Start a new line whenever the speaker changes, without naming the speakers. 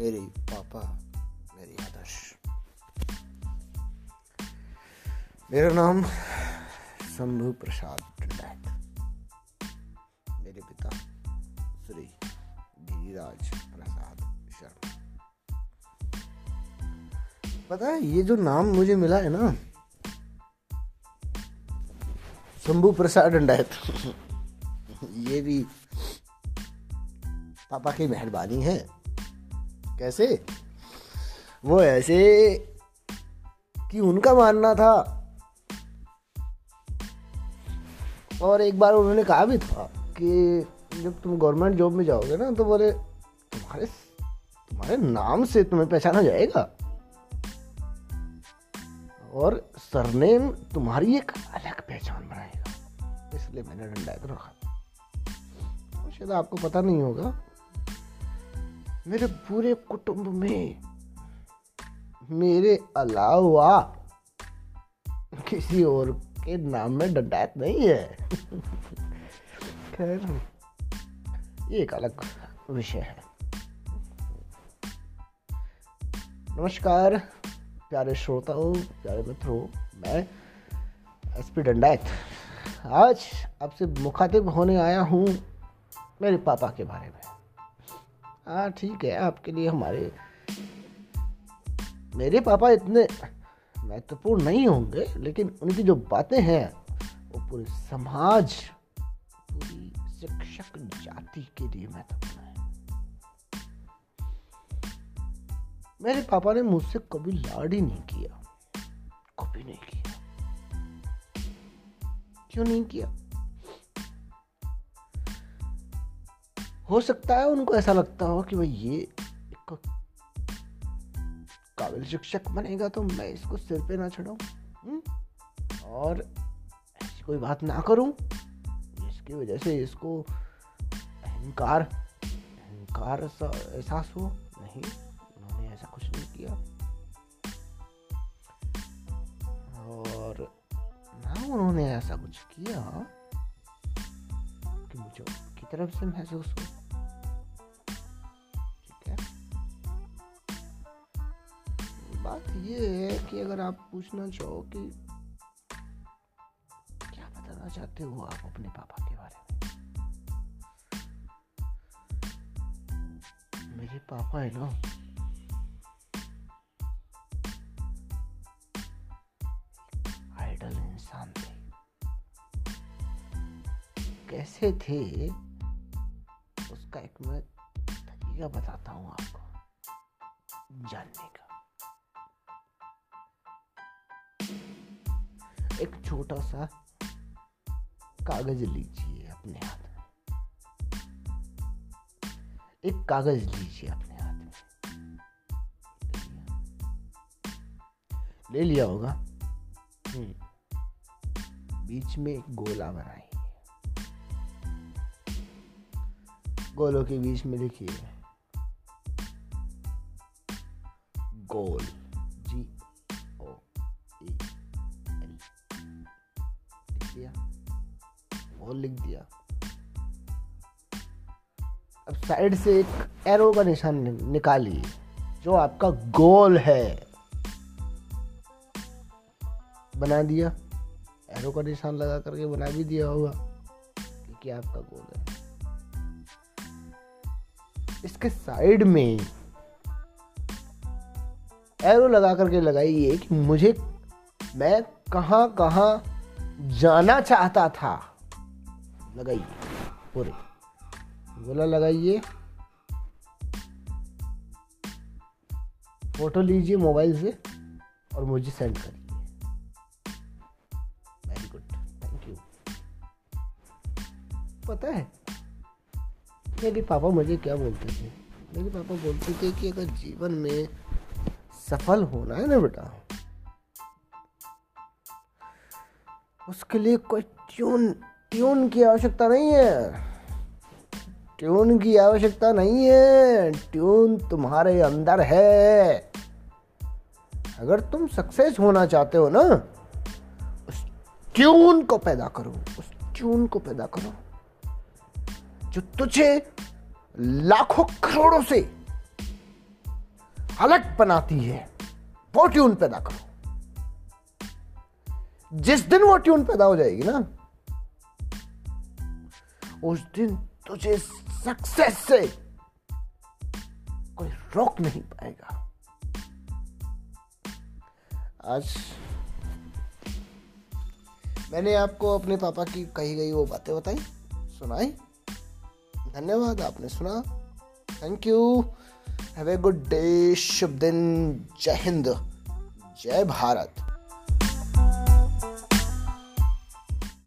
मेरे पापा, मेरी आदर्श। मेरा नाम शंभु प्रसाद टंडायत मेरे पिता श्री गिरिराज प्रसाद शर्मा। पता है, ये जो नाम मुझे मिला है ना, शंभु प्रसाद डंडायत ये भी पापा की मेहरबानी है। कैसे? वो ऐसे कि उनका मानना था। और एक बार उन्होंने कहा भी था कि जब तुम गवर्नमेंट जॉब में जाओगे ना तो बोले, तुम्हारे तुम्हारे नाम से तुम्हें पहचाना जाएगा। और सरनेम तुम्हारी एक अलग पहचान बनाएगा। इसलिए मैंने डंडायत रखा। शायद आपको पता नहीं होगा मेरे पूरे कुटुंब में मेरे अलावा किसी और के नाम में डंडायत नहीं है। खैर, ये एक अलग विषय है। नमस्कार, प्यारे श्रोताओं, प्यारे मित्रों, मैं एस पी डंडायत। आज आपसे मुखातिब होने आया हूँ मेरे पापा के बारे में। हाँ ठीक है, आपके लिए हमारे, मेरे पापा इतने महत्वपूर्ण नहीं होंगे, लेकिन उनकी जो बातें हैं, वो पूरे समाज, पूरी शिक्षक जाति के लिए महत्वपूर्ण है। मेरे पापा ने मुझसे कभी लाड ही नहीं किया, कभी नहीं किया। क्यों नहीं किया? हो सकता है उनको ऐसा लगता हो कि भाई ये काबिल शिक्षक बनेगा तो मैं इसको सिर पे ना चढ़ाऊं हम्म? और ऐसी कोई बात ना करूँ, जिसकी वजह से इसको अहंकार अहंकार एहसास हो। नहीं, उन्होंने ऐसा कुछ नहीं किया। और ना उन्होंने ऐसा कुछ किया कि मुझे की तरफ़ से महसूस हो। ये है कि अगर आप पूछना चाहो कि क्या बताना चाहते हो आप अपने पापा के बारे में? मेरे पापा है ना। आइडल इंसान थे। कैसे थे? उसका एक मैं तरीका बताता हूँ आपको, जानने का। एक छोटा सा कागज़ लीजिए अपने हाथ में। एक कागज़ लीजिए अपने हाथ में। ले लिया होगा। हम्म। बीच में एक गोला बनाइए। गोलों के बीच में लिखिए गोल। और लिख दिया। अब साइड से एक एरो का निशान निकालिए जो आपका गोल है। बना दिया। एरो का निशान लगा करके बना भी दिया होगा कि क्या आपका गोल है। इसके साइड में एरो लगा करके लगाइए कि मुझे, मैं कहाँ कहाँ जाना चाहता था। लगाइए, पूरे। गोला लगाइए। फ़ोटो लीजिए मोबाइल से और मुझे सेंड करिए। वेरी गुड थैंक यू पता है, मेरे पापा मुझे क्या बोलते थे? मेरे पापा बोलते थे कि अगर जीवन में सफल होना है ना बेटा, उसके लिए कोई ट्यून ट्यून की आवश्यकता नहीं है। ट्यून की आवश्यकता नहीं है। ट्यून तुम्हारे अंदर है। अगर तुम सक्सेस होना चाहते हो ना, उस ट्यून को पैदा करो। उस ट्यून को पैदा करो, जो तुझे लाखों करोड़ों से अलग बनाती है, वो ट्यून पैदा करो। जिस दिन वो ट्यून पैदा हो जाएगी ना उस दिन तुझे सक्सेस से कोई रोक नहीं पाएगा। आज मैंने आपको अपने पापा की कही गई वो बातें बताई, सुनाई। धन्यवाद, आपने सुना। Thank you have a good day शुभ दिन। जय हिंद। जय भारत।